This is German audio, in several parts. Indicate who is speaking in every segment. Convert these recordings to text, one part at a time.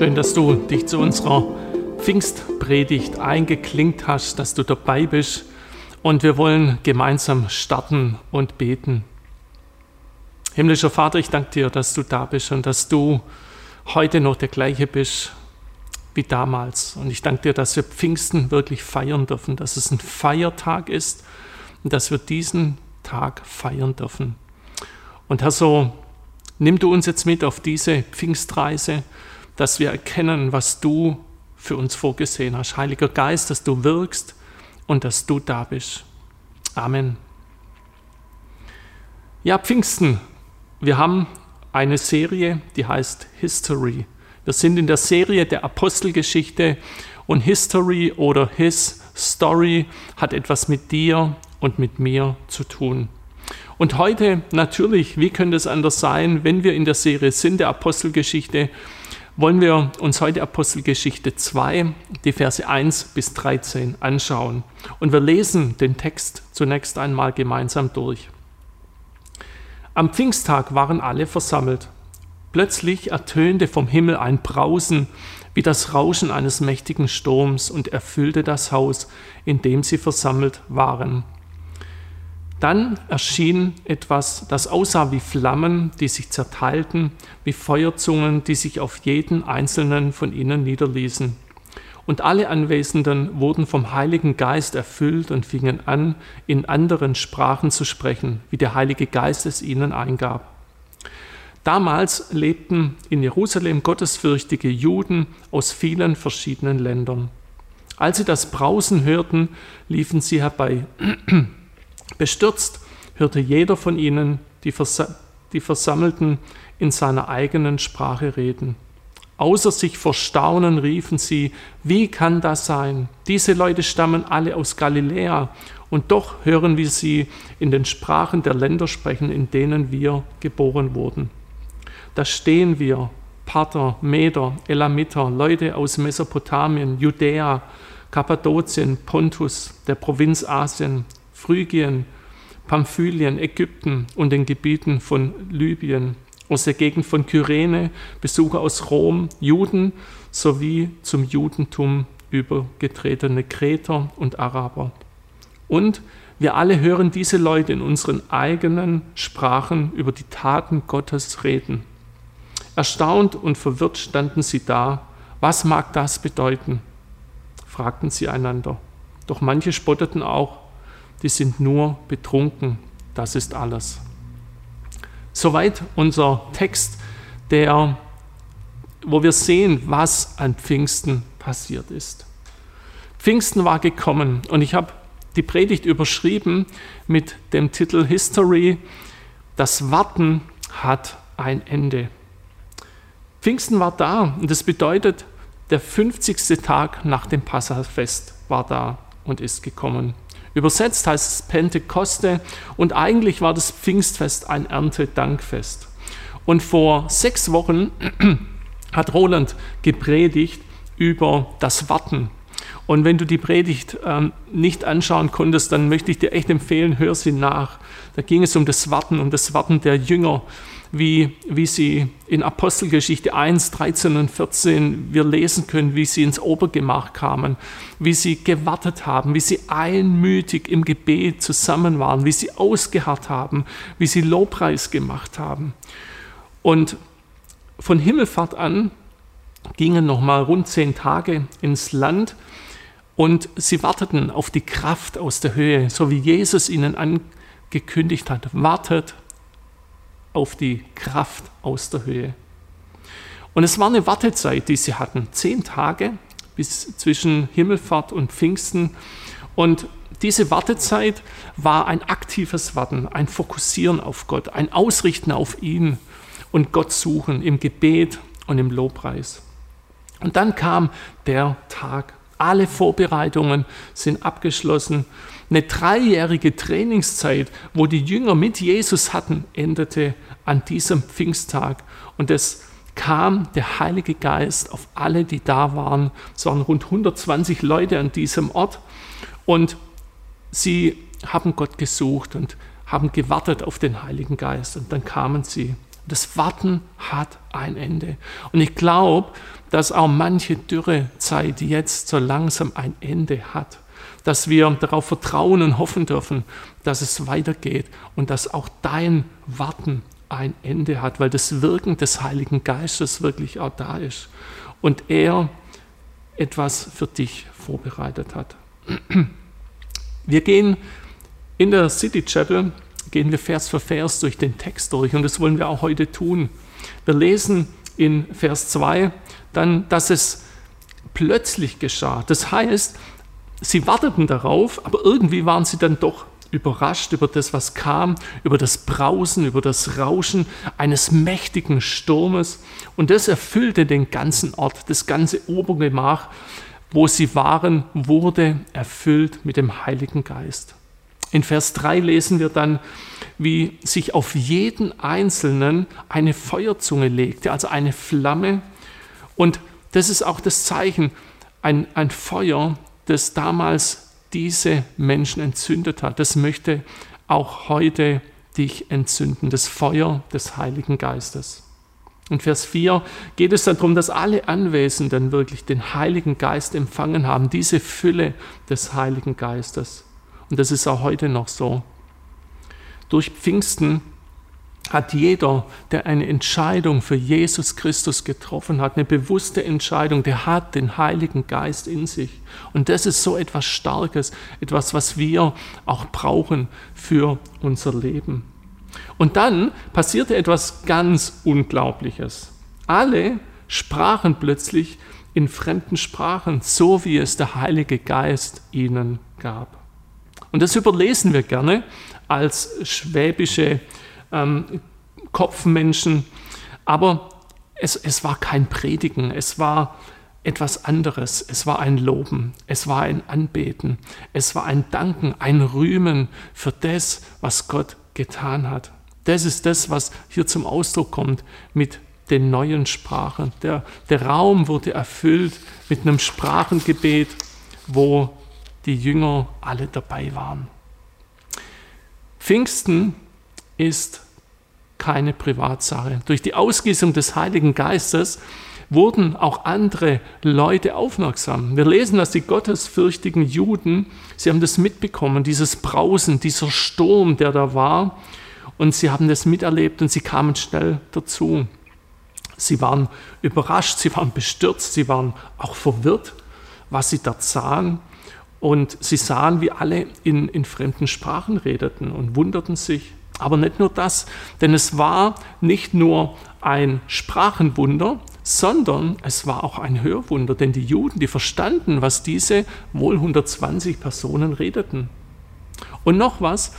Speaker 1: Schön, dass du dich zu unserer Pfingstpredigt eingeklinkt hast, dass du dabei bist und wir wollen gemeinsam starten und beten. Himmlischer Vater, ich danke dir, dass du da bist und dass du heute noch der gleiche bist wie damals. Und ich danke dir, dass wir Pfingsten wirklich feiern dürfen, dass es ein Feiertag ist und dass wir diesen Tag feiern dürfen. Und Herr, so nimm du uns jetzt mit auf diese Pfingstreise, dass wir erkennen, was du für uns vorgesehen hast. Heiliger Geist, dass du wirkst und dass du da bist. Amen. Ja, Pfingsten. Wir haben eine Serie, die heißt History. Wir sind in der Serie der Apostelgeschichte und History oder His Story hat etwas mit dir und mit mir zu tun. Und heute natürlich, wie könnte es anders sein, wenn wir in der Serie sind der Apostelgeschichte, wollen wir uns heute Apostelgeschichte 2, die Verse 1 bis 13 anschauen. Und wir lesen den Text zunächst einmal gemeinsam durch. Am Pfingsttag waren alle versammelt. Plötzlich ertönte vom Himmel ein Brausen wie das Rauschen eines mächtigen Sturms und erfüllte das Haus, in dem sie versammelt waren. Dann erschien etwas, das aussah wie Flammen, die sich zerteilten, wie Feuerzungen, die sich auf jeden einzelnen von ihnen niederließen. Und alle Anwesenden wurden vom Heiligen Geist erfüllt und fingen an, in anderen Sprachen zu sprechen, wie der Heilige Geist es ihnen eingab. Damals lebten in Jerusalem gottesfürchtige Juden aus vielen verschiedenen Ländern. Als sie das Brausen hörten, liefen sie herbei. Bestürzt hörte jeder von ihnen die, Vers die Versammelten in seiner eigenen Sprache reden. Außer sich vor Staunen riefen sie, wie kann das sein? Diese Leute stammen alle aus Galiläa und doch hören wir sie in den Sprachen der Länder sprechen, in denen wir geboren wurden. Da stehen wir, Parther, Meder, Elamiter, Leute aus Mesopotamien, Judäa, Kappadokien, Pontus, der Provinz Asien, Phrygien, Pamphylien, Ägypten und den Gebieten von Libyen, aus der Gegend von Kyrene, Besucher aus Rom, Juden sowie zum Judentum übergetretene Kreter und Araber. Und wir alle hören diese Leute in unseren eigenen Sprachen über die Taten Gottes reden. Erstaunt und verwirrt standen sie da. Was mag das bedeuten? fragten sie einander. Doch manche spotteten auch die sind nur betrunken. Das ist alles. Soweit unser Text, der, wo wir sehen, was an Pfingsten passiert ist. Pfingsten war gekommen und ich habe die Predigt überschrieben mit dem Titel History. Das Warten hat ein Ende. Pfingsten war da und das bedeutet, der 50. Tag nach dem Passafest war da und ist gekommen. Übersetzt heißt es Pentekoste und eigentlich war das Pfingstfest ein Erntedankfest. Und vor sechs Wochen hat Roland gepredigt über das Warten. Und wenn du die Predigt ähm, nicht anschauen konntest, dann möchte ich dir echt empfehlen, hör sie nach. Da ging es um das Warten, um das Warten der Jünger wie, wie sie in Apostelgeschichte 1, 13 und 14 wir lesen können, wie sie ins Obergemach kamen, wie sie gewartet haben, wie sie einmütig im Gebet zusammen waren, wie sie ausgeharrt haben, wie sie Lobpreis gemacht haben. Und von Himmelfahrt an gingen nochmal rund zehn Tage ins Land und sie warteten auf die Kraft aus der Höhe, so wie Jesus ihnen angekündigt hat. Wartet auf die Kraft aus der Höhe. Und es war eine Wartezeit, die sie hatten, zehn Tage bis zwischen Himmelfahrt und Pfingsten. Und diese Wartezeit war ein aktives Warten, ein Fokussieren auf Gott, ein Ausrichten auf ihn und Gott suchen im Gebet und im Lobpreis. Und dann kam der Tag. Alle Vorbereitungen sind abgeschlossen eine dreijährige Trainingszeit, wo die Jünger mit Jesus hatten, endete an diesem Pfingsttag. Und es kam der Heilige Geist auf alle, die da waren. Es waren rund 120 Leute an diesem Ort. Und sie haben Gott gesucht und haben gewartet auf den Heiligen Geist. Und dann kamen sie Das Warten hat ein Ende. Und ich glaube, dass auch manche Dürrezeit jetzt so langsam ein Ende hat. Dass wir darauf vertrauen und hoffen dürfen, dass es weitergeht und dass auch dein Warten ein Ende hat, weil das Wirken des Heiligen Geistes wirklich auch da ist und er etwas für dich vorbereitet hat. Wir gehen in der City Chapel, gehen wir Vers für Vers durch den Text durch und das wollen wir auch heute tun. Wir lesen in Vers 2 dann, dass es plötzlich geschah. Das heißt, sie warteten darauf, aber irgendwie waren sie dann doch überrascht über das, was kam, über das Brausen, über das Rauschen eines mächtigen Sturmes. Und das erfüllte den ganzen Ort, das ganze Obergemach, wo sie waren, wurde erfüllt mit dem Heiligen Geist. In Vers 3 lesen wir dann, wie sich auf jeden Einzelnen eine Feuerzunge legte, also eine Flamme. Und das ist auch das Zeichen, ein, ein Feuer, das damals diese Menschen entzündet hat. Das möchte auch heute dich entzünden, das Feuer des Heiligen Geistes. In Vers 4 geht es darum, dass alle Anwesenden wirklich den Heiligen Geist empfangen haben, diese Fülle des Heiligen Geistes. Und das ist auch heute noch so. Durch Pfingsten hat jeder, der eine Entscheidung für Jesus Christus getroffen hat, eine bewusste Entscheidung, der hat den Heiligen Geist in sich. Und das ist so etwas Starkes, etwas, was wir auch brauchen für unser Leben. Und dann passierte etwas ganz Unglaubliches. Alle sprachen plötzlich in fremden Sprachen, so wie es der Heilige Geist ihnen gab. Und das überlesen wir gerne als schwäbische ähm, Kopfmenschen. Aber es, es war kein Predigen, es war etwas anderes. Es war ein Loben, es war ein Anbeten, es war ein Danken, ein Rühmen für das, was Gott getan hat. Das ist das, was hier zum Ausdruck kommt mit den neuen Sprachen. Der, der Raum wurde erfüllt mit einem Sprachengebet, wo die Jünger alle dabei waren. Pfingsten ist keine Privatsache. Durch die Ausgießung des Heiligen Geistes wurden auch andere Leute aufmerksam. Wir lesen, dass die gottesfürchtigen Juden, sie haben das mitbekommen, dieses Brausen, dieser Sturm, der da war, und sie haben das miterlebt und sie kamen schnell dazu. Sie waren überrascht, sie waren bestürzt, sie waren auch verwirrt, was sie dort sahen. Und sie sahen, wie alle in, in fremden Sprachen redeten und wunderten sich. Aber nicht nur das, denn es war nicht nur ein Sprachenwunder, sondern es war auch ein Hörwunder, denn die Juden, die verstanden, was diese wohl 120 Personen redeten. Und noch was,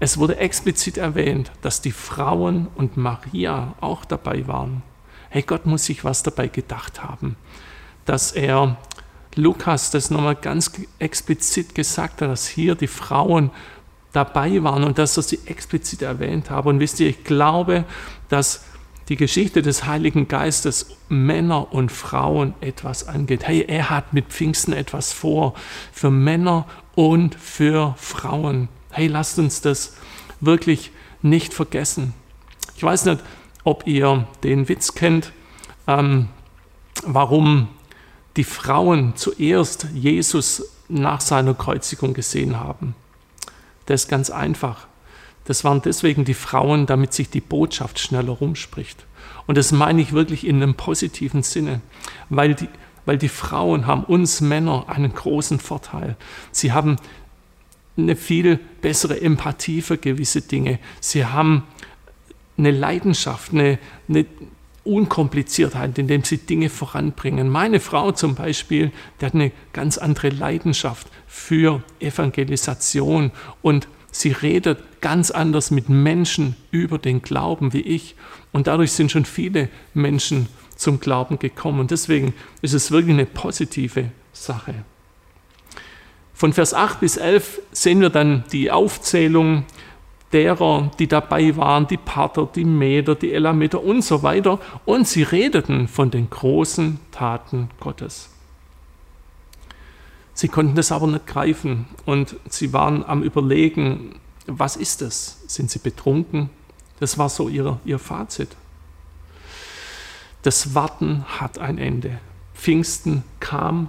Speaker 1: es wurde explizit erwähnt, dass die Frauen und Maria auch dabei waren. Hey, Gott muss sich was dabei gedacht haben, dass er Lukas das nochmal ganz explizit gesagt hat, dass hier die Frauen dabei waren und dass er sie explizit erwähnt habe. Und wisst ihr, ich glaube, dass die Geschichte des Heiligen Geistes Männer und Frauen etwas angeht. Hey, er hat mit Pfingsten etwas vor für Männer und für Frauen. Hey, lasst uns das wirklich nicht vergessen. Ich weiß nicht, ob ihr den Witz kennt, ähm, warum die Frauen zuerst Jesus nach seiner Kreuzigung gesehen haben. Das ist ganz einfach. Das waren deswegen die Frauen, damit sich die Botschaft schneller rumspricht. Und das meine ich wirklich in einem positiven Sinne, weil die, weil die Frauen haben uns Männer einen großen Vorteil. Sie haben eine viel bessere Empathie für gewisse Dinge. Sie haben eine Leidenschaft, eine, eine Unkompliziertheit, indem sie Dinge voranbringen. Meine Frau zum Beispiel, die hat eine ganz andere Leidenschaft für Evangelisation und sie redet ganz anders mit Menschen über den Glauben wie ich. Und dadurch sind schon viele Menschen zum Glauben gekommen. Und deswegen ist es wirklich eine positive Sache. Von Vers 8 bis 11 sehen wir dann die Aufzählung derer, die dabei waren, die Parther, die Meder, die Elameter und so weiter. Und sie redeten von den großen Taten Gottes. Sie konnten das aber nicht greifen und sie waren am Überlegen, was ist das? Sind sie betrunken? Das war so ihr, ihr Fazit. Das Warten hat ein Ende. Pfingsten kam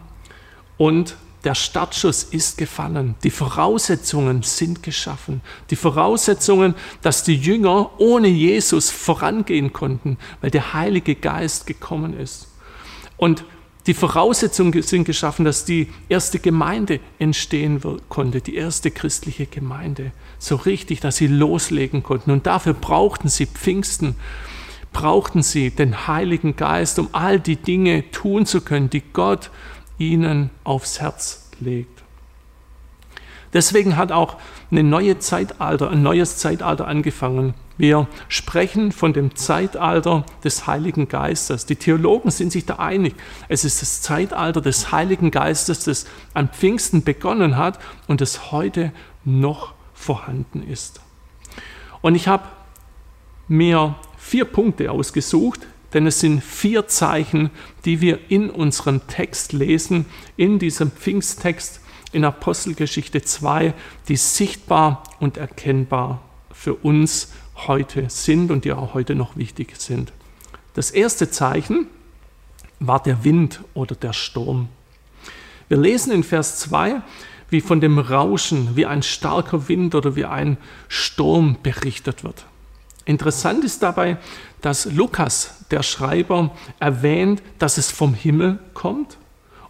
Speaker 1: und der Startschuss ist gefallen. Die Voraussetzungen sind geschaffen. Die Voraussetzungen, dass die Jünger ohne Jesus vorangehen konnten, weil der Heilige Geist gekommen ist. Und die Voraussetzungen sind geschaffen, dass die erste Gemeinde entstehen konnte, die erste christliche Gemeinde. So richtig, dass sie loslegen konnten. Und dafür brauchten sie Pfingsten, brauchten sie den Heiligen Geist, um all die Dinge tun zu können, die Gott ihnen aufs Herz legt. Deswegen hat auch eine neue Zeitalter, ein neues Zeitalter angefangen. Wir sprechen von dem Zeitalter des Heiligen Geistes. Die Theologen sind sich da einig. Es ist das Zeitalter des Heiligen Geistes, das an Pfingsten begonnen hat und das heute noch vorhanden ist. Und ich habe mir vier Punkte ausgesucht, denn es sind vier Zeichen, die wir in unserem Text lesen, in diesem Pfingsttext in Apostelgeschichte 2, die sichtbar und erkennbar für uns heute sind und die auch heute noch wichtig sind. Das erste Zeichen war der Wind oder der Sturm. Wir lesen in Vers 2, wie von dem Rauschen, wie ein starker Wind oder wie ein Sturm berichtet wird. Interessant ist dabei, dass Lukas, der Schreiber, erwähnt, dass es vom Himmel kommt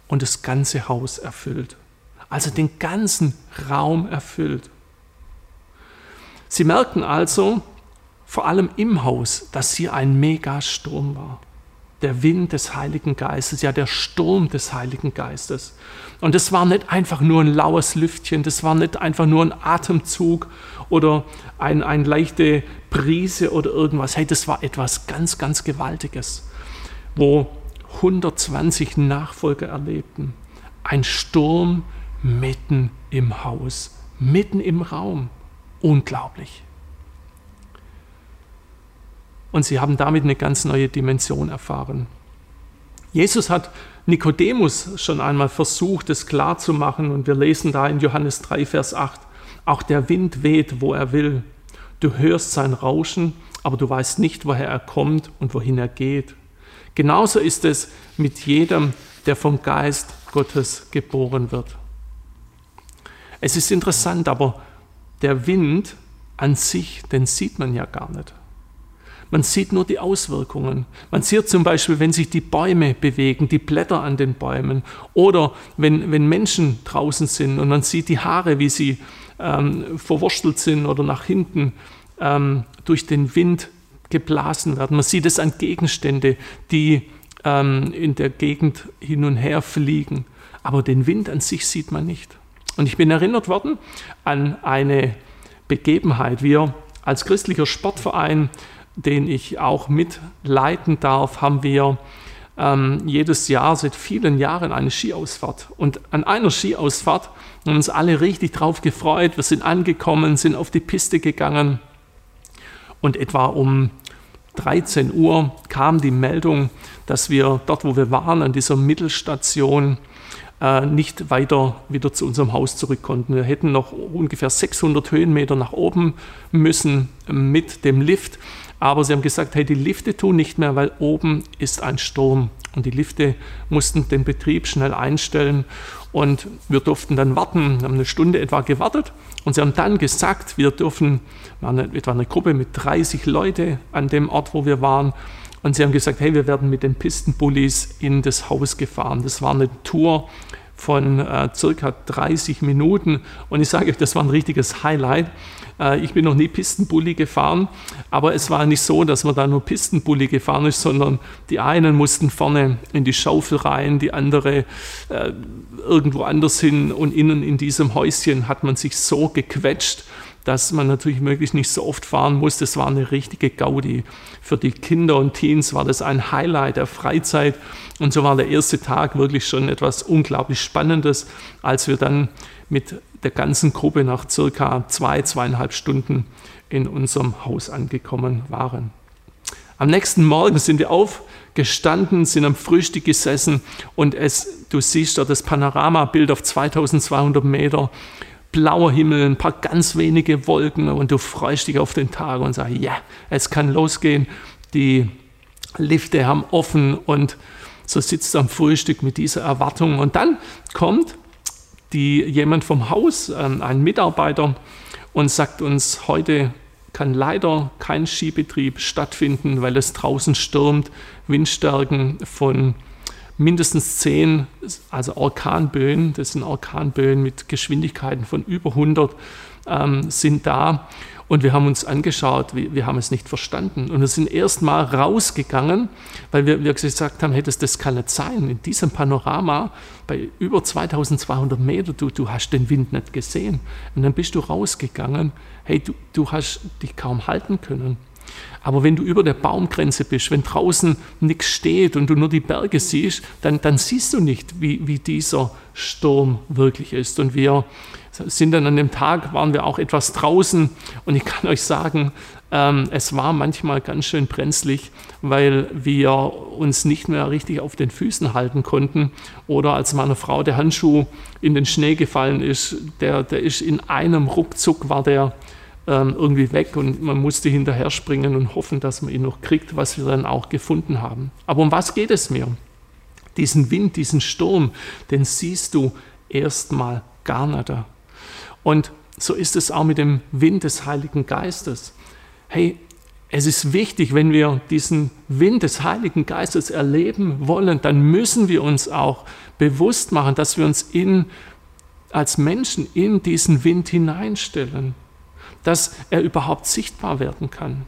Speaker 1: und das ganze Haus erfüllt. Also den ganzen Raum erfüllt. Sie merken also, vor allem im Haus, dass hier ein Megasturm war. Der Wind des Heiligen Geistes, ja der Sturm des Heiligen Geistes. Und es war nicht einfach nur ein laues Lüftchen, das war nicht einfach nur ein Atemzug oder ein, eine leichte Brise oder irgendwas. Hey, das war etwas ganz, ganz Gewaltiges, wo 120 Nachfolger erlebten. Ein Sturm mitten im Haus, mitten im Raum. Unglaublich. Und sie haben damit eine ganz neue Dimension erfahren. Jesus hat Nikodemus schon einmal versucht, es klarzumachen. Und wir lesen da in Johannes 3, Vers 8, auch der Wind weht, wo er will. Du hörst sein Rauschen, aber du weißt nicht, woher er kommt und wohin er geht. Genauso ist es mit jedem, der vom Geist Gottes geboren wird. Es ist interessant, aber der Wind an sich, den sieht man ja gar nicht. Man sieht nur die Auswirkungen. Man sieht zum Beispiel, wenn sich die Bäume bewegen, die Blätter an den Bäumen oder wenn, wenn Menschen draußen sind und man sieht die Haare, wie sie ähm, verwurstelt sind oder nach hinten ähm, durch den Wind geblasen werden. Man sieht es an Gegenstände, die ähm, in der Gegend hin und her fliegen. Aber den Wind an sich sieht man nicht. Und ich bin erinnert worden an eine Begebenheit. Wir als christlicher Sportverein den ich auch mitleiten darf, haben wir ähm, jedes Jahr seit vielen Jahren eine Skiausfahrt. Und an einer Skiausfahrt haben uns alle richtig drauf gefreut. Wir sind angekommen, sind auf die Piste gegangen und etwa um 13 Uhr kam die Meldung, dass wir dort, wo wir waren, an dieser Mittelstation, äh, nicht weiter wieder zu unserem Haus zurück konnten. Wir hätten noch ungefähr 600 Höhenmeter nach oben müssen mit dem Lift. Aber sie haben gesagt, hey, die Lifte tun nicht mehr, weil oben ist ein Sturm. Und die Lifte mussten den Betrieb schnell einstellen. Und wir durften dann warten, wir haben eine Stunde etwa gewartet. Und sie haben dann gesagt, wir dürfen, wir waren etwa eine Gruppe mit 30 Leute an dem Ort, wo wir waren. Und sie haben gesagt, hey, wir werden mit den Pistenbullis in das Haus gefahren. Das war eine Tour von äh, circa 30 Minuten. Und ich sage euch, das war ein richtiges Highlight. Äh, ich bin noch nie Pistenbully gefahren, aber es war nicht so, dass man da nur Pistenbully gefahren ist, sondern die einen mussten vorne in die Schaufel rein, die andere äh, irgendwo anders hin und innen in diesem Häuschen hat man sich so gequetscht dass man natürlich möglichst nicht so oft fahren muss. Das war eine richtige Gaudi. Für die Kinder und Teens war das ein Highlight der Freizeit. Und so war der erste Tag wirklich schon etwas unglaublich Spannendes, als wir dann mit der ganzen Gruppe nach circa zwei, zweieinhalb Stunden in unserem Haus angekommen waren. Am nächsten Morgen sind wir aufgestanden, sind am Frühstück gesessen und es, du siehst dort das Panoramabild auf 2200 Meter blauer Himmel, ein paar ganz wenige Wolken und du freust dich auf den Tag und sagst, ja, es kann losgehen. Die Lifte haben offen und so sitzt du am Frühstück mit dieser Erwartung. Und dann kommt die, jemand vom Haus, ähm, ein Mitarbeiter, und sagt uns, heute kann leider kein Skibetrieb stattfinden, weil es draußen stürmt, Windstärken von mindestens 10, also Orkanböen, das sind Orkanböen mit Geschwindigkeiten von über 100, ähm, sind da. Und wir haben uns angeschaut, wir, wir haben es nicht verstanden. Und wir sind erstmal rausgegangen, weil wir, wir gesagt haben, hey, das, das kann nicht sein. In diesem Panorama, bei über 2200 Meter, du, du hast den Wind nicht gesehen. Und dann bist du rausgegangen, hey, du, du hast dich kaum halten können. Aber wenn du über der Baumgrenze bist, wenn draußen nichts steht und du nur die Berge siehst, dann, dann siehst du nicht, wie, wie dieser Sturm wirklich ist. Und wir sind dann an dem Tag, waren wir auch etwas draußen und ich kann euch sagen, ähm, es war manchmal ganz schön brenzlig, weil wir uns nicht mehr richtig auf den Füßen halten konnten. Oder als meiner Frau der Handschuh in den Schnee gefallen ist, der, der ist in einem Ruckzuck, war der irgendwie weg und man musste hinterher springen und hoffen, dass man ihn noch kriegt, was wir dann auch gefunden haben. Aber um was geht es mir? Diesen Wind, diesen Sturm, den siehst du erstmal gar nicht. Und so ist es auch mit dem Wind des Heiligen Geistes. Hey, es ist wichtig, wenn wir diesen Wind des Heiligen Geistes erleben wollen, dann müssen wir uns auch bewusst machen, dass wir uns in, als Menschen in diesen Wind hineinstellen, dass er überhaupt sichtbar werden kann.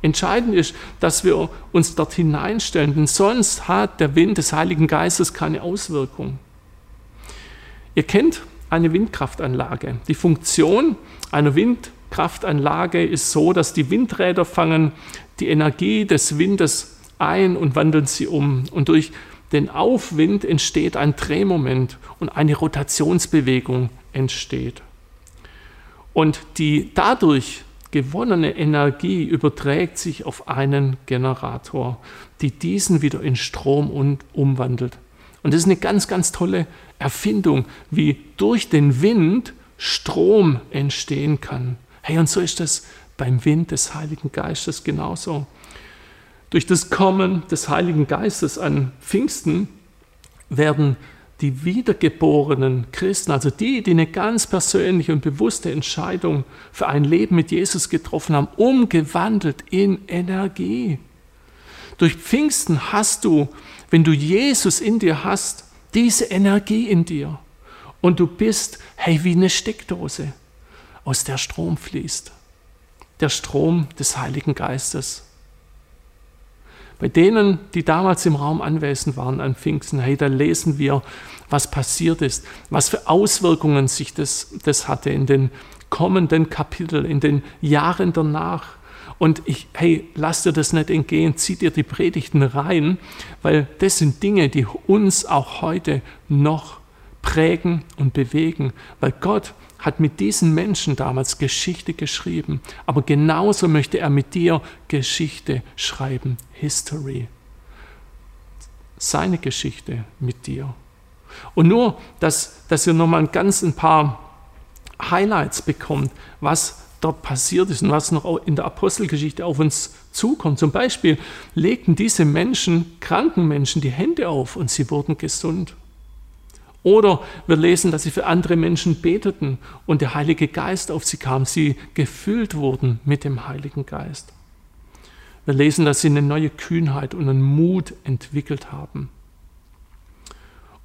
Speaker 1: Entscheidend ist, dass wir uns dort hineinstellen, denn sonst hat der Wind des Heiligen Geistes keine Auswirkung. Ihr kennt eine Windkraftanlage. Die Funktion einer Windkraftanlage ist so, dass die Windräder fangen die Energie des Windes ein und wandeln sie um. Und durch den Aufwind entsteht ein Drehmoment und eine Rotationsbewegung entsteht. Und die dadurch gewonnene Energie überträgt sich auf einen Generator, die diesen wieder in Strom umwandelt. Und das ist eine ganz, ganz tolle Erfindung, wie durch den Wind Strom entstehen kann. Hey, und so ist das beim Wind des Heiligen Geistes genauso. Durch das Kommen des Heiligen Geistes an Pfingsten werden die wiedergeborenen Christen, also die, die eine ganz persönliche und bewusste Entscheidung für ein Leben mit Jesus getroffen haben, umgewandelt in Energie. Durch Pfingsten hast du, wenn du Jesus in dir hast, diese Energie in dir. Und du bist, hey, wie eine Steckdose, aus der Strom fließt. Der Strom des Heiligen Geistes. Bei denen, die damals im Raum anwesend waren an Pfingsten, hey, da lesen wir, was passiert ist, was für Auswirkungen sich das, das hatte in den kommenden Kapiteln, in den Jahren danach. Und ich, hey, lass dir das nicht entgehen, zieh dir die Predigten rein, weil das sind Dinge, die uns auch heute noch prägen und bewegen, weil Gott hat mit diesen Menschen damals Geschichte geschrieben, aber genauso möchte er mit dir Geschichte schreiben, History. Seine Geschichte mit dir. Und nur, dass, dass ihr nochmal ganz ein paar Highlights bekommt, was dort passiert ist und was noch in der Apostelgeschichte auf uns zukommt. Zum Beispiel legten diese Menschen, kranken Menschen, die Hände auf und sie wurden gesund. Oder wir lesen, dass sie für andere Menschen beteten und der Heilige Geist auf sie kam, sie gefüllt wurden mit dem Heiligen Geist. Wir lesen, dass sie eine neue Kühnheit und einen Mut entwickelt haben.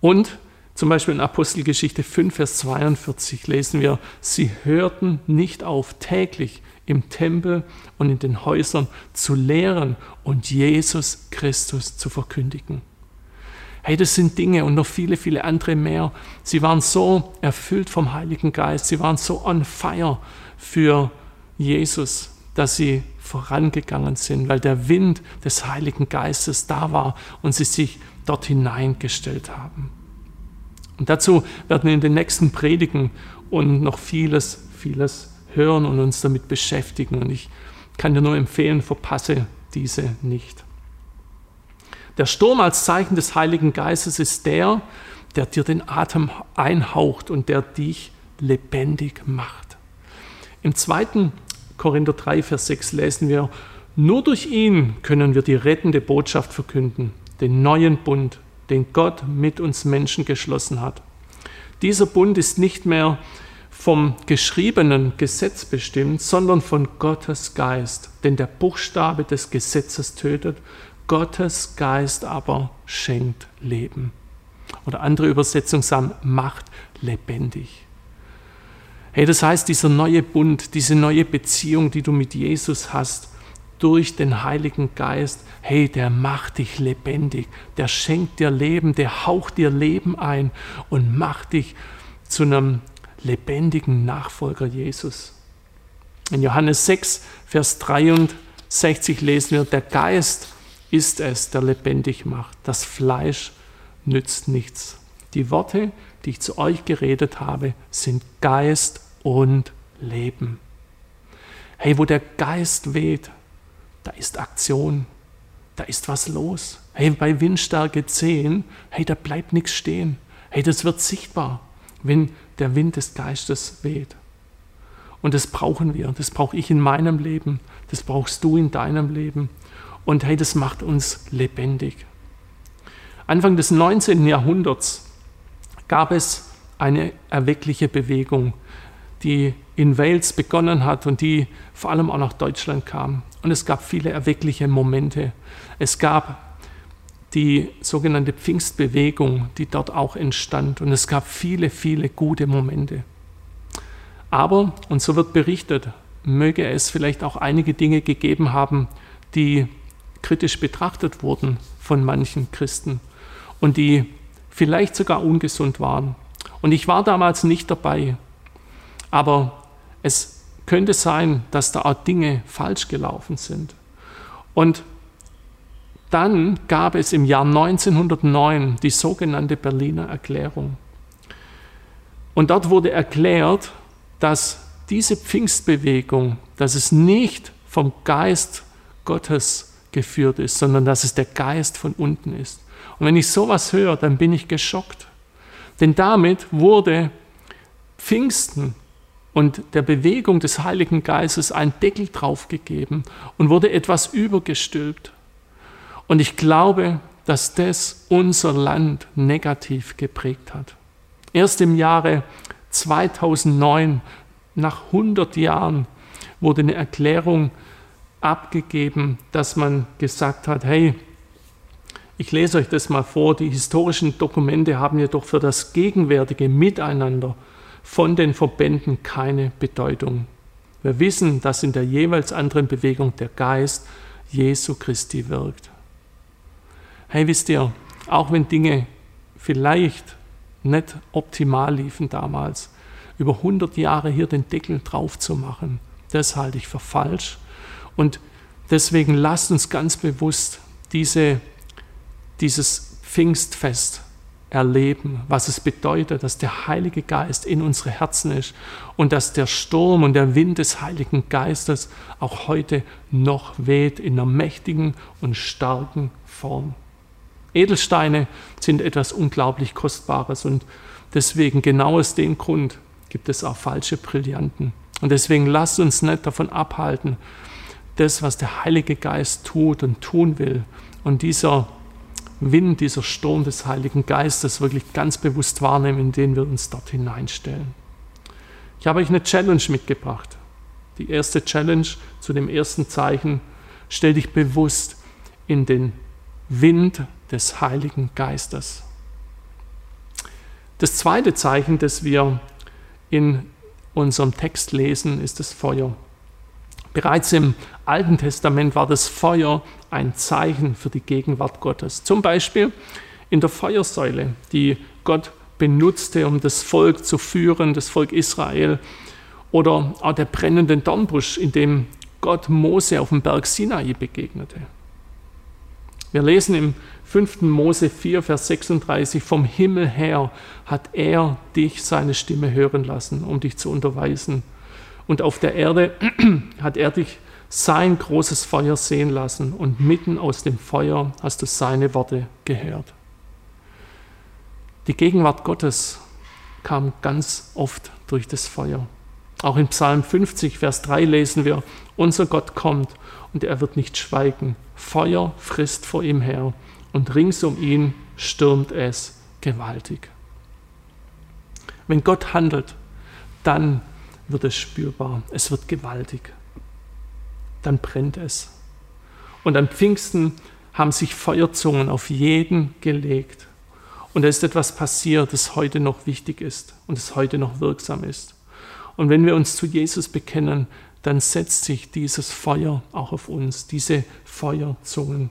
Speaker 1: Und zum Beispiel in Apostelgeschichte 5, Vers 42 lesen wir, sie hörten nicht auf, täglich im Tempel und in den Häusern zu lehren und Jesus Christus zu verkündigen. Hey, das sind Dinge und noch viele, viele andere mehr. Sie waren so erfüllt vom Heiligen Geist, sie waren so on fire für Jesus, dass sie vorangegangen sind, weil der Wind des Heiligen Geistes da war und sie sich dort hineingestellt haben. Und dazu werden wir in den nächsten Predigen und noch vieles, vieles hören und uns damit beschäftigen. Und ich kann dir nur empfehlen, verpasse diese nicht. Der Sturm als Zeichen des Heiligen Geistes ist der, der dir den Atem einhaucht und der dich lebendig macht. Im 2. Korinther 3, Vers 6 lesen wir, nur durch ihn können wir die rettende Botschaft verkünden, den neuen Bund, den Gott mit uns Menschen geschlossen hat. Dieser Bund ist nicht mehr vom geschriebenen Gesetz bestimmt, sondern von Gottes Geist. Denn der Buchstabe des Gesetzes tötet, Gottes Geist aber schenkt Leben. Oder andere Übersetzungen sagen, macht lebendig. Hey, das heißt, dieser neue Bund, diese neue Beziehung, die du mit Jesus hast, durch den Heiligen Geist, hey, der macht dich lebendig, der schenkt dir Leben, der haucht dir Leben ein und macht dich zu einem lebendigen Nachfolger Jesus. In Johannes 6, Vers 63 lesen wir, der Geist ist es, der lebendig macht. Das Fleisch nützt nichts. Die Worte, die ich zu euch geredet habe, sind Geist und Leben. Hey, wo der Geist weht, da ist Aktion, da ist was los. Hey, bei Windstärke 10, hey, da bleibt nichts stehen. Hey, das wird sichtbar, wenn der Wind des Geistes weht. Und das brauchen wir, das brauche ich in meinem Leben, das brauchst du in deinem Leben. Und hey, das macht uns lebendig. Anfang des 19. Jahrhunderts gab es eine erweckliche Bewegung, die in Wales begonnen hat und die vor allem auch nach Deutschland kam. Und es gab viele erweckliche Momente. Es gab die sogenannte Pfingstbewegung, die dort auch entstand. Und es gab viele, viele gute Momente. Aber, und so wird berichtet, möge es vielleicht auch einige Dinge gegeben haben, die kritisch betrachtet wurden von manchen Christen und die vielleicht sogar ungesund waren. Und ich war damals nicht dabei, aber es könnte sein, dass da auch Dinge falsch gelaufen sind. Und dann gab es im Jahr 1909 die sogenannte Berliner Erklärung. Und dort wurde erklärt, dass diese Pfingstbewegung, dass es nicht vom Geist Gottes geführt ist, sondern dass es der Geist von unten ist. Und wenn ich sowas höre, dann bin ich geschockt. Denn damit wurde Pfingsten und der Bewegung des Heiligen Geistes ein Deckel draufgegeben und wurde etwas übergestülpt. Und ich glaube, dass das unser Land negativ geprägt hat. Erst im Jahre 2009, nach 100 Jahren, wurde eine Erklärung abgegeben, dass man gesagt hat, hey, ich lese euch das mal vor, die historischen Dokumente haben jedoch für das gegenwärtige Miteinander von den Verbänden keine Bedeutung. Wir wissen, dass in der jeweils anderen Bewegung der Geist Jesu Christi wirkt. Hey, wisst ihr, auch wenn Dinge vielleicht nicht optimal liefen damals, über 100 Jahre hier den Deckel drauf zu machen, das halte ich für falsch. Und deswegen lasst uns ganz bewusst diese, dieses Pfingstfest erleben, was es bedeutet, dass der Heilige Geist in unsere Herzen ist und dass der Sturm und der Wind des Heiligen Geistes auch heute noch weht in einer mächtigen und starken Form. Edelsteine sind etwas unglaublich Kostbares und deswegen genau aus dem Grund gibt es auch falsche Brillanten. Und deswegen lasst uns nicht davon abhalten, das, was der Heilige Geist tut und tun will und dieser Wind, dieser Sturm des Heiligen Geistes wirklich ganz bewusst wahrnehmen, indem wir uns dort hineinstellen. Ich habe euch eine Challenge mitgebracht. Die erste Challenge zu dem ersten Zeichen, stell dich bewusst in den Wind des Heiligen Geistes. Das zweite Zeichen, das wir in unserem Text lesen, ist das Feuer. Bereits im Alten Testament war das Feuer ein Zeichen für die Gegenwart Gottes. Zum Beispiel in der Feuersäule, die Gott benutzte, um das Volk zu führen, das Volk Israel. Oder auch der brennende Dornbusch, in dem Gott Mose auf dem Berg Sinai begegnete. Wir lesen im 5. Mose 4, Vers 36, vom Himmel her hat er dich seine Stimme hören lassen, um dich zu unterweisen. Und auf der Erde hat er dich sein großes Feuer sehen lassen und mitten aus dem Feuer hast du seine Worte gehört. Die Gegenwart Gottes kam ganz oft durch das Feuer. Auch in Psalm 50, Vers 3 lesen wir, unser Gott kommt und er wird nicht schweigen. Feuer frisst vor ihm her und rings um ihn stürmt es gewaltig. Wenn Gott handelt, dann wird es spürbar, es wird gewaltig. Dann brennt es. Und an Pfingsten haben sich Feuerzungen auf jeden gelegt. Und da ist etwas passiert, das heute noch wichtig ist und das heute noch wirksam ist. Und wenn wir uns zu Jesus bekennen, dann setzt sich dieses Feuer auch auf uns, diese Feuerzungen.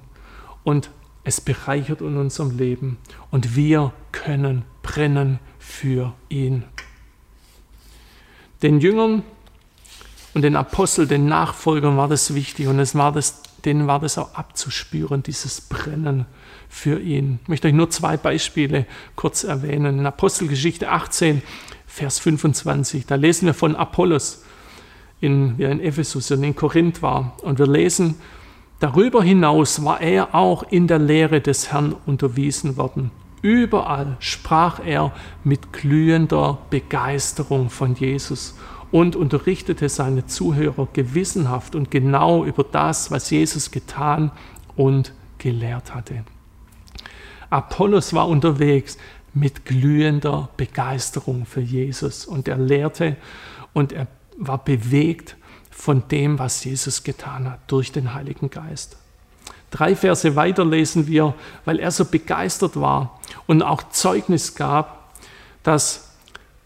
Speaker 1: Und es bereichert in unserem Leben. Und wir können brennen für ihn. Den Jüngern und den Aposteln, den Nachfolgern war das wichtig und es war das, denen war das auch abzuspüren, dieses Brennen für ihn. Ich möchte euch nur zwei Beispiele kurz erwähnen. In Apostelgeschichte 18, Vers 25, da lesen wir von Apollos, in, er in Ephesus und in Korinth war. Und wir lesen, darüber hinaus war er auch in der Lehre des Herrn unterwiesen worden. Überall sprach er mit glühender Begeisterung von Jesus und unterrichtete seine Zuhörer gewissenhaft und genau über das, was Jesus getan und gelehrt hatte. Apollos war unterwegs mit glühender Begeisterung für Jesus und er lehrte und er war bewegt von dem, was Jesus getan hat durch den Heiligen Geist. Drei Verse weiter lesen wir, weil er so begeistert war und auch Zeugnis gab, dass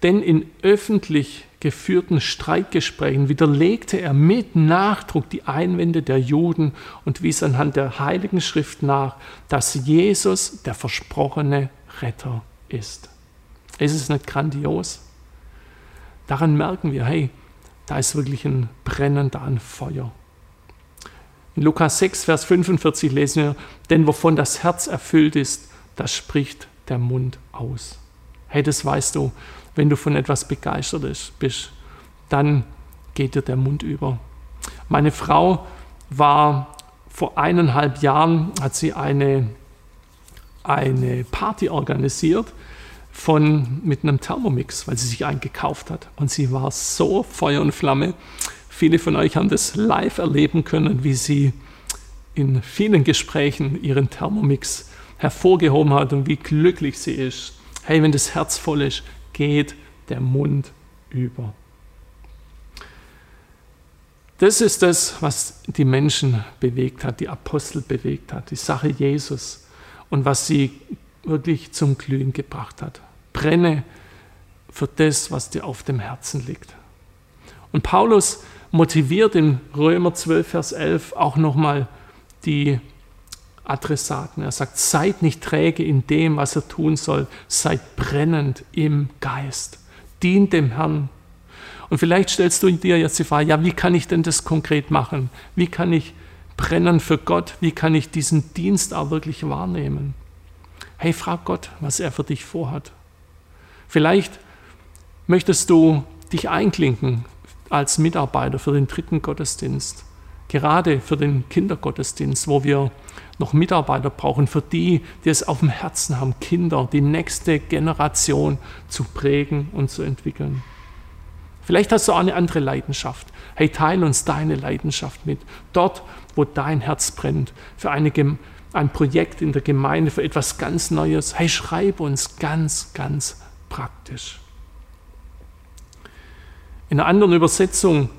Speaker 1: denn in öffentlich geführten Streitgesprächen widerlegte er mit Nachdruck die Einwände der Juden und wies anhand der Heiligen Schrift nach, dass Jesus der versprochene Retter ist. Ist es nicht grandios? Daran merken wir, hey, da ist wirklich ein Brennen, da ein Feuer. In Lukas 6, Vers 45 lesen wir, denn wovon das Herz erfüllt ist, das spricht der Mund aus. Hey, das weißt du, wenn du von etwas begeistert bist, dann geht dir der Mund über. Meine Frau war vor eineinhalb Jahren, hat sie eine, eine Party organisiert von, mit einem Thermomix, weil sie sich einen gekauft hat. Und sie war so Feuer und Flamme. Viele von euch haben das live erleben können, wie sie in vielen Gesprächen ihren Thermomix hervorgehoben hat und wie glücklich sie ist. Hey, wenn das Herz voll ist, geht der Mund über. Das ist das, was die Menschen bewegt hat, die Apostel bewegt hat, die Sache Jesus und was sie wirklich zum Glühen gebracht hat. Brenne für das, was dir auf dem Herzen liegt. Und Paulus motiviert in Römer 12, Vers 11 auch nochmal die Adressaten. Er sagt, seid nicht träge in dem, was er tun soll, seid brennend im Geist, dient dem Herrn. Und vielleicht stellst du dir jetzt die Frage, ja, wie kann ich denn das konkret machen? Wie kann ich brennen für Gott? Wie kann ich diesen Dienst auch wirklich wahrnehmen? Hey, frag Gott, was er für dich vorhat. Vielleicht möchtest du dich einklinken als Mitarbeiter für den dritten Gottesdienst, gerade für den Kindergottesdienst, wo wir noch Mitarbeiter brauchen, für die, die es auf dem Herzen haben, Kinder, die nächste Generation zu prägen und zu entwickeln. Vielleicht hast du auch eine andere Leidenschaft. Hey, teile uns deine Leidenschaft mit. Dort, wo dein Herz brennt, für eine ein Projekt in der Gemeinde für etwas ganz Neues. Hey, schreib uns ganz, ganz praktisch. In einer anderen Übersetzung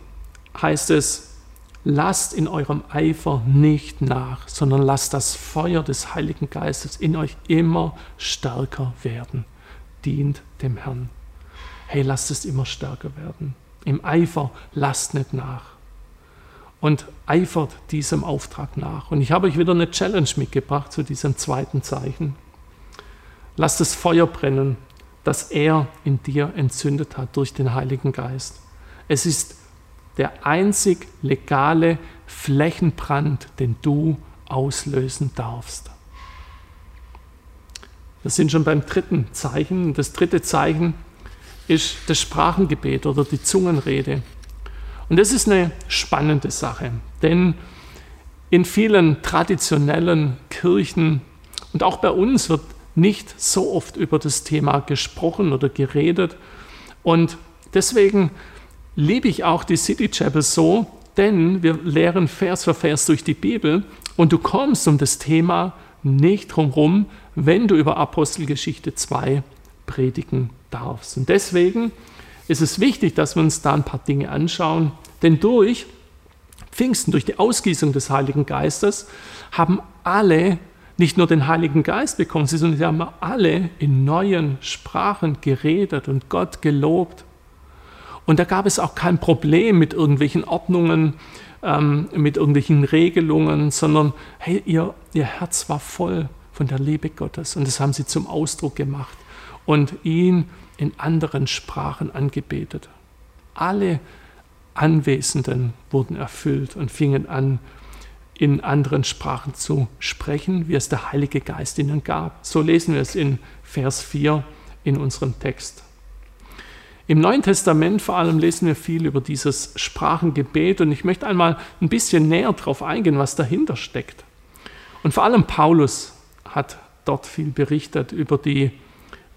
Speaker 1: heißt es, lasst in eurem Eifer nicht nach, sondern lasst das Feuer des Heiligen Geistes in euch immer stärker werden. Dient dem Herrn. Hey, lasst es immer stärker werden. Im Eifer lasst nicht nach und eifert diesem Auftrag nach. Und ich habe euch wieder eine Challenge mitgebracht zu diesem zweiten Zeichen. Lass das Feuer brennen, das er in dir entzündet hat durch den Heiligen Geist. Es ist der einzig legale Flächenbrand, den du auslösen darfst. Wir sind schon beim dritten Zeichen. Das dritte Zeichen ist das Sprachengebet oder die Zungenrede. Und das ist eine spannende Sache, denn in vielen traditionellen Kirchen und auch bei uns wird nicht so oft über das Thema gesprochen oder geredet. Und Deswegen liebe ich auch die City Chapel so, denn wir lehren Vers für Vers durch die Bibel und du kommst um das Thema nicht drumherum, wenn du über Apostelgeschichte 2 predigen darfst. Und deswegen ist es wichtig, dass wir uns da ein paar Dinge anschauen, denn durch Pfingsten, durch die Ausgießung des Heiligen Geistes, haben alle nicht nur den Heiligen Geist bekommen, sondern sie haben alle in neuen Sprachen geredet und Gott gelobt. Und da gab es auch kein Problem mit irgendwelchen Ordnungen, ähm, mit irgendwelchen Regelungen, sondern hey, ihr, ihr Herz war voll von der Liebe Gottes und das haben sie zum Ausdruck gemacht und ihn in anderen Sprachen angebetet. Alle Anwesenden wurden erfüllt und fingen an, in anderen Sprachen zu sprechen, wie es der Heilige Geist ihnen gab. So lesen wir es in Vers 4 in unserem Text. Im Neuen Testament vor allem lesen wir viel über dieses Sprachengebet und ich möchte einmal ein bisschen näher darauf eingehen, was dahinter steckt. Und vor allem Paulus hat dort viel berichtet über die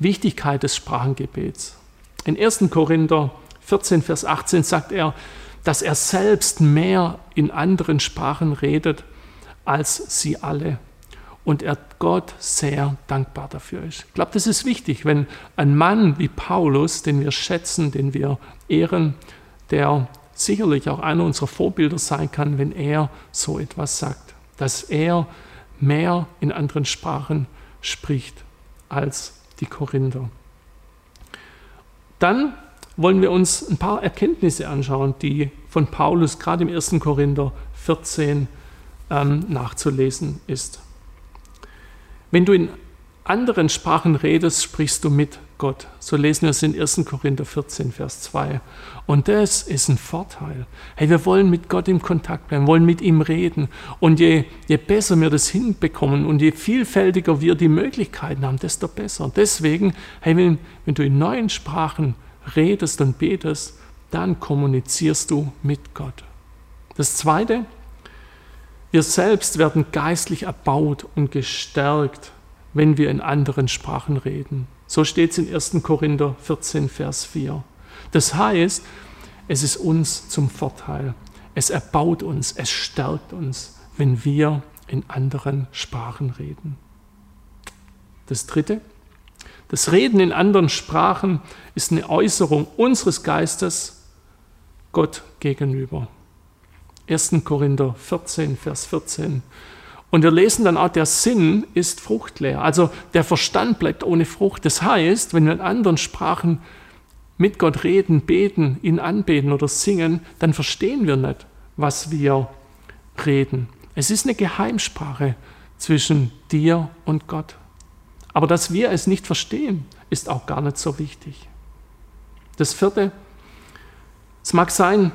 Speaker 1: Wichtigkeit des Sprachengebets. In 1. Korinther 14, Vers 18 sagt er, dass er selbst mehr in anderen Sprachen redet als sie alle und er Gott sehr dankbar dafür ist. Ich glaube, das ist wichtig, wenn ein Mann wie Paulus, den wir schätzen, den wir ehren, der sicherlich auch einer unserer Vorbilder sein kann, wenn er so etwas sagt, dass er mehr in anderen Sprachen spricht als die Korinther. Dann wollen wir uns ein paar Erkenntnisse anschauen, die von Paulus gerade im 1. Korinther 14 ähm, nachzulesen ist. Wenn du in anderen Sprachen redest, sprichst du mit Gott. So lesen wir es in 1. Korinther 14, Vers 2. Und das ist ein Vorteil. Hey, wir wollen mit Gott im Kontakt bleiben, wollen mit ihm reden. Und je, je besser wir das hinbekommen und je vielfältiger wir die Möglichkeiten haben, desto besser. Deswegen, hey, wenn, wenn du in neuen Sprachen redest und betest, dann kommunizierst du mit Gott. Das Zweite, wir selbst werden geistlich erbaut und gestärkt, wenn wir in anderen Sprachen reden. So steht es in 1. Korinther 14, Vers 4. Das heißt, es ist uns zum Vorteil. Es erbaut uns, es stärkt uns, wenn wir in anderen Sprachen reden. Das Dritte, das Reden in anderen Sprachen ist eine Äußerung unseres Geistes Gott gegenüber. 1. Korinther 14, Vers 14. Und wir lesen dann auch, der Sinn ist fruchtleer. Also der Verstand bleibt ohne Frucht. Das heißt, wenn wir in anderen Sprachen mit Gott reden, beten, ihn anbeten oder singen, dann verstehen wir nicht, was wir reden. Es ist eine Geheimsprache zwischen dir und Gott. Aber dass wir es nicht verstehen, ist auch gar nicht so wichtig. Das vierte, es mag sein,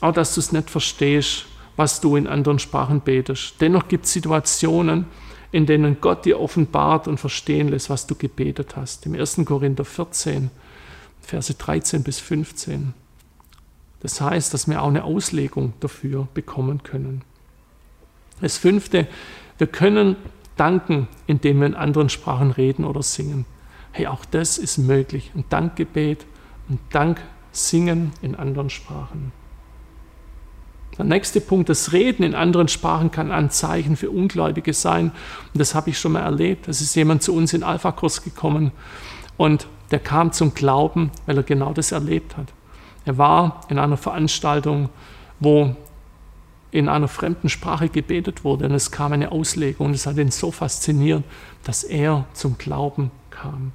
Speaker 1: auch dass du es nicht verstehst, was du in anderen Sprachen betest. Dennoch gibt es Situationen, in denen Gott dir offenbart und verstehen lässt, was du gebetet hast. Im 1. Korinther 14, Verse 13 bis 15. Das heißt, dass wir auch eine Auslegung dafür bekommen können. Das fünfte, wir können danken, indem wir in anderen Sprachen reden oder singen. Hey, auch das ist möglich. Ein Dankgebet, ein Danksingen in anderen Sprachen. Der nächste Punkt, das Reden in anderen Sprachen kann ein Zeichen für Ungläubige sein. Und das habe ich schon mal erlebt. Es ist jemand zu uns in Alpha-Kurs gekommen und der kam zum Glauben, weil er genau das erlebt hat. Er war in einer Veranstaltung, wo in einer fremden Sprache gebetet wurde und es kam eine Auslegung und es hat ihn so fasziniert, dass er zum Glauben kam.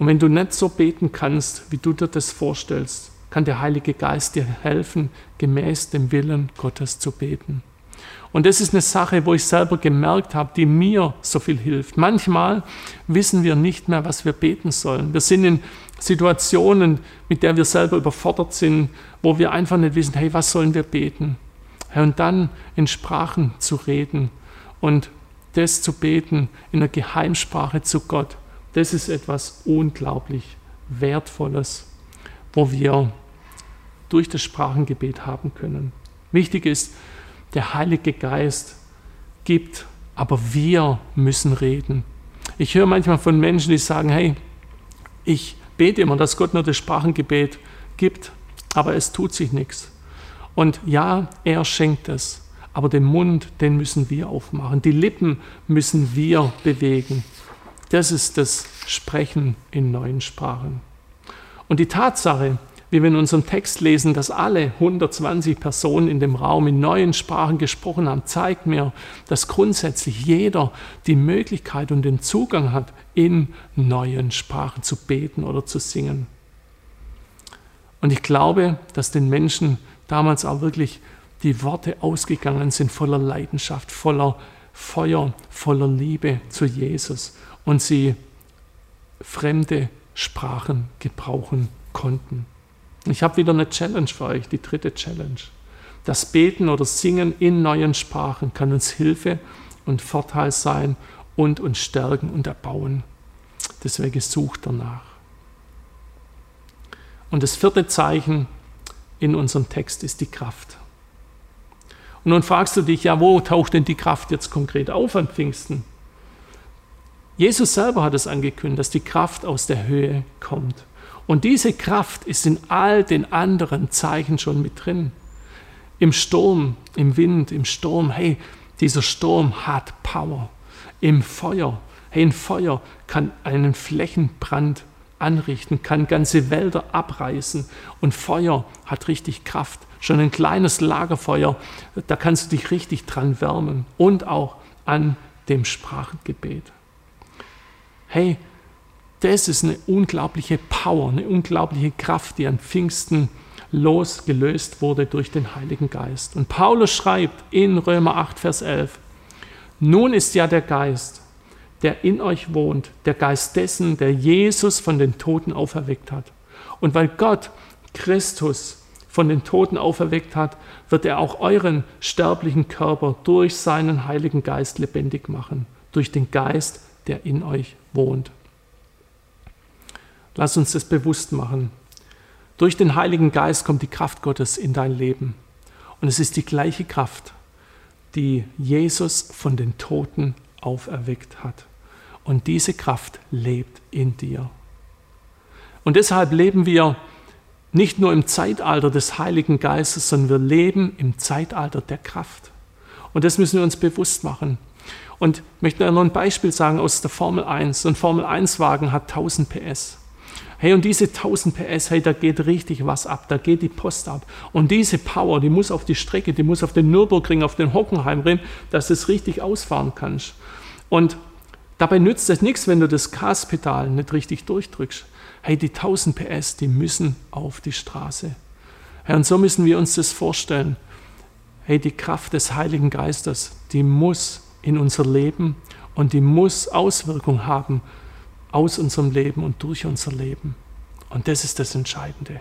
Speaker 1: Und wenn du nicht so beten kannst, wie du dir das vorstellst, kann der Heilige Geist dir helfen, gemäß dem Willen Gottes zu beten. Und das ist eine Sache, wo ich selber gemerkt habe, die mir so viel hilft. Manchmal wissen wir nicht mehr, was wir beten sollen. Wir sind in Situationen, mit der wir selber überfordert sind, wo wir einfach nicht wissen, hey, was sollen wir beten? Und dann in Sprachen zu reden und das zu beten in einer Geheimsprache zu Gott, das ist etwas unglaublich Wertvolles, wo wir durch das Sprachengebet haben können. Wichtig ist, der Heilige Geist gibt, aber wir müssen reden. Ich höre manchmal von Menschen, die sagen, hey, ich bete immer, dass Gott nur das Sprachengebet gibt, aber es tut sich nichts. Und ja, er schenkt es, aber den Mund, den müssen wir aufmachen. Die Lippen müssen wir bewegen. Das ist das Sprechen in neuen Sprachen. Und die Tatsache, wie wir in unserem Text lesen, dass alle 120 Personen in dem Raum in neuen Sprachen gesprochen haben, zeigt mir, dass grundsätzlich jeder die Möglichkeit und den Zugang hat, in neuen Sprachen zu beten oder zu singen. Und ich glaube, dass den Menschen damals auch wirklich die Worte ausgegangen sind voller Leidenschaft, voller Feuer, voller Liebe zu Jesus und sie fremde Sprachen gebrauchen konnten. Ich habe wieder eine Challenge für euch, die dritte Challenge. Das Beten oder Singen in neuen Sprachen kann uns Hilfe und Vorteil sein und uns stärken und erbauen. Deswegen sucht danach. Und das vierte Zeichen in unserem Text ist die Kraft. Und nun fragst du dich, ja, wo taucht denn die Kraft jetzt konkret auf an Pfingsten? Jesus selber hat es angekündigt, dass die Kraft aus der Höhe kommt. Und diese Kraft ist in all den anderen Zeichen schon mit drin. Im Sturm, im Wind, im Sturm, hey, dieser Sturm hat Power. Im Feuer, hey, ein Feuer kann einen Flächenbrand anrichten, kann ganze Wälder abreißen und Feuer hat richtig Kraft. Schon ein kleines Lagerfeuer, da kannst du dich richtig dran wärmen und auch an dem Sprachengebet hey, das ist eine unglaubliche Power, eine unglaubliche Kraft, die an Pfingsten losgelöst wurde durch den Heiligen Geist. Und Paulus schreibt in Römer 8, Vers 11, nun ist ja der Geist, der in euch wohnt, der Geist dessen, der Jesus von den Toten auferweckt hat. Und weil Gott Christus von den Toten auferweckt hat, wird er auch euren sterblichen Körper durch seinen Heiligen Geist lebendig machen, durch den Geist, der in euch wohnt. Lass uns das bewusst machen. Durch den Heiligen Geist kommt die Kraft Gottes in dein Leben. Und es ist die gleiche Kraft, die Jesus von den Toten auferweckt hat. Und diese Kraft lebt in dir. Und deshalb leben wir nicht nur im Zeitalter des Heiligen Geistes, sondern wir leben im Zeitalter der Kraft. Und das müssen wir uns bewusst machen. Und ich möchte noch ein Beispiel sagen aus der Formel 1. So ein Formel 1-Wagen hat 1000 PS. Hey, und diese 1000 PS, hey, da geht richtig was ab, da geht die Post ab. Und diese Power, die muss auf die Strecke, die muss auf den Nürburgring, auf den Hockenheimring, dass du es richtig ausfahren kannst. Und dabei nützt es nichts, wenn du das Gaspedal nicht richtig durchdrückst. Hey, die 1000 PS, die müssen auf die Straße. Hey, und so müssen wir uns das vorstellen. Hey, die Kraft des Heiligen Geistes, die muss in unser Leben und die muss Auswirkungen haben aus unserem Leben und durch unser Leben. Und das ist das Entscheidende.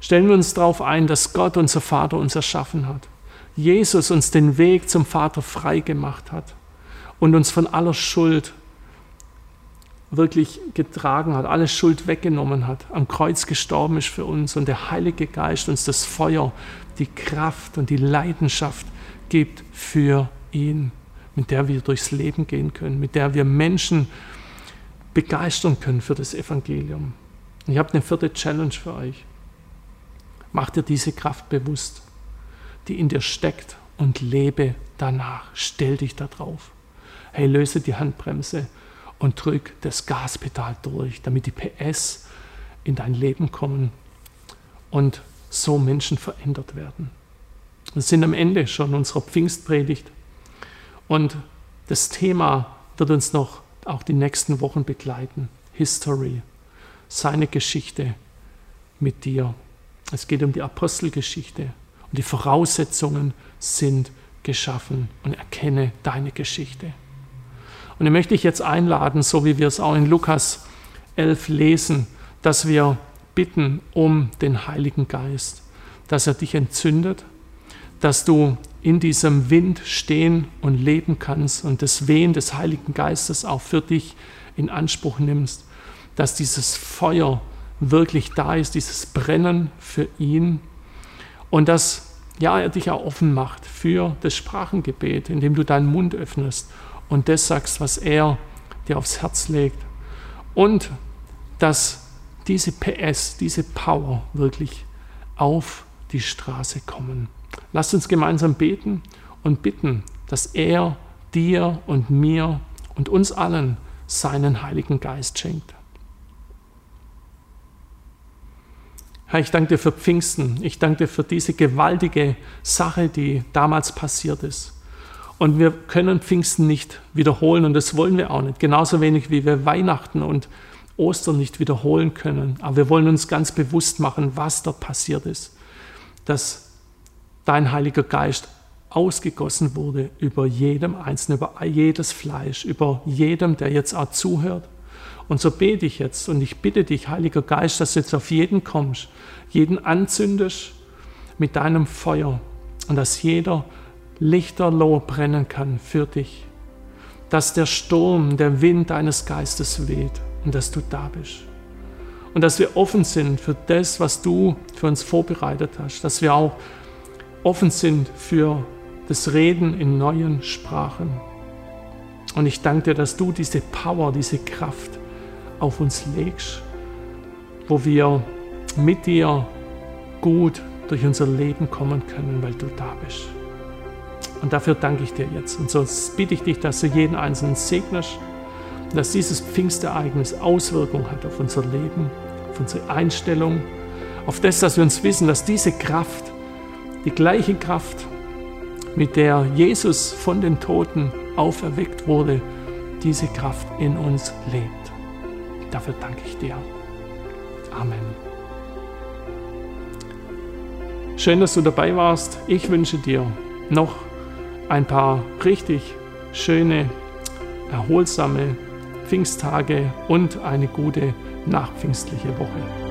Speaker 1: Stellen wir uns darauf ein, dass Gott, unser Vater, uns erschaffen hat. Jesus uns den Weg zum Vater frei gemacht hat und uns von aller Schuld wirklich getragen hat, alle Schuld weggenommen hat, am Kreuz gestorben ist für uns und der Heilige Geist uns das Feuer, die Kraft und die Leidenschaft gibt für ihn, mit der wir durchs Leben gehen können, mit der wir Menschen begeistern können für das Evangelium. Ich habe eine vierte Challenge für euch. Mach dir diese Kraft bewusst, die in dir steckt und lebe danach. Stell dich da drauf. Hey, löse die Handbremse und drück das Gaspedal durch, damit die PS in dein Leben kommen und so Menschen verändert werden. Wir sind am Ende schon unserer Pfingstpredigt. Und das Thema wird uns noch auch die nächsten Wochen begleiten. History, seine Geschichte mit dir. Es geht um die Apostelgeschichte und die Voraussetzungen sind geschaffen und erkenne deine Geschichte. Und ich möchte dich jetzt einladen, so wie wir es auch in Lukas 11 lesen, dass wir bitten um den Heiligen Geist, dass er dich entzündet, dass du in diesem Wind stehen und leben kannst und das Wehen des Heiligen Geistes auch für dich in Anspruch nimmst, dass dieses Feuer wirklich da ist, dieses Brennen für ihn und dass ja, er dich auch offen macht für das Sprachengebet, indem du deinen Mund öffnest und das sagst, was er dir aufs Herz legt. Und dass diese PS, diese Power wirklich auf die Straße kommen. Lasst uns gemeinsam beten und bitten, dass er dir und mir und uns allen seinen Heiligen Geist schenkt. Herr, ich danke dir für Pfingsten. Ich danke dir für diese gewaltige Sache, die damals passiert ist. Und wir können Pfingsten nicht wiederholen und das wollen wir auch nicht. Genauso wenig wie wir Weihnachten und Ostern nicht wiederholen können. Aber wir wollen uns ganz bewusst machen, was dort passiert ist. Dass dein Heiliger Geist ausgegossen wurde über jedem Einzelnen, über jedes Fleisch, über jedem, der jetzt auch zuhört. Und so bete ich jetzt und ich bitte dich, Heiliger Geist, dass du jetzt auf jeden kommst, jeden anzündest mit deinem Feuer und dass jeder lichterloh brennen kann für dich. Dass der Sturm, der Wind deines Geistes weht und dass du da bist. Und dass wir offen sind für das, was du für uns vorbereitet hast. Dass wir auch offen sind für das Reden in neuen Sprachen. Und ich danke dir, dass du diese Power, diese Kraft auf uns legst, wo wir mit dir gut durch unser Leben kommen können, weil du da bist. Und dafür danke ich dir jetzt. Und so bitte ich dich, dass du jeden Einzelnen segnest, dass dieses Pfingstereignis Auswirkungen hat auf unser Leben, auf unsere Einstellung, auf das, dass wir uns wissen, dass diese Kraft, die gleiche Kraft, mit der Jesus von den Toten auferweckt wurde, diese Kraft in uns lebt. Dafür danke ich dir. Amen. Schön, dass du dabei warst. Ich wünsche dir noch ein paar richtig schöne, erholsame Pfingsttage und eine gute nachpfingstliche Woche.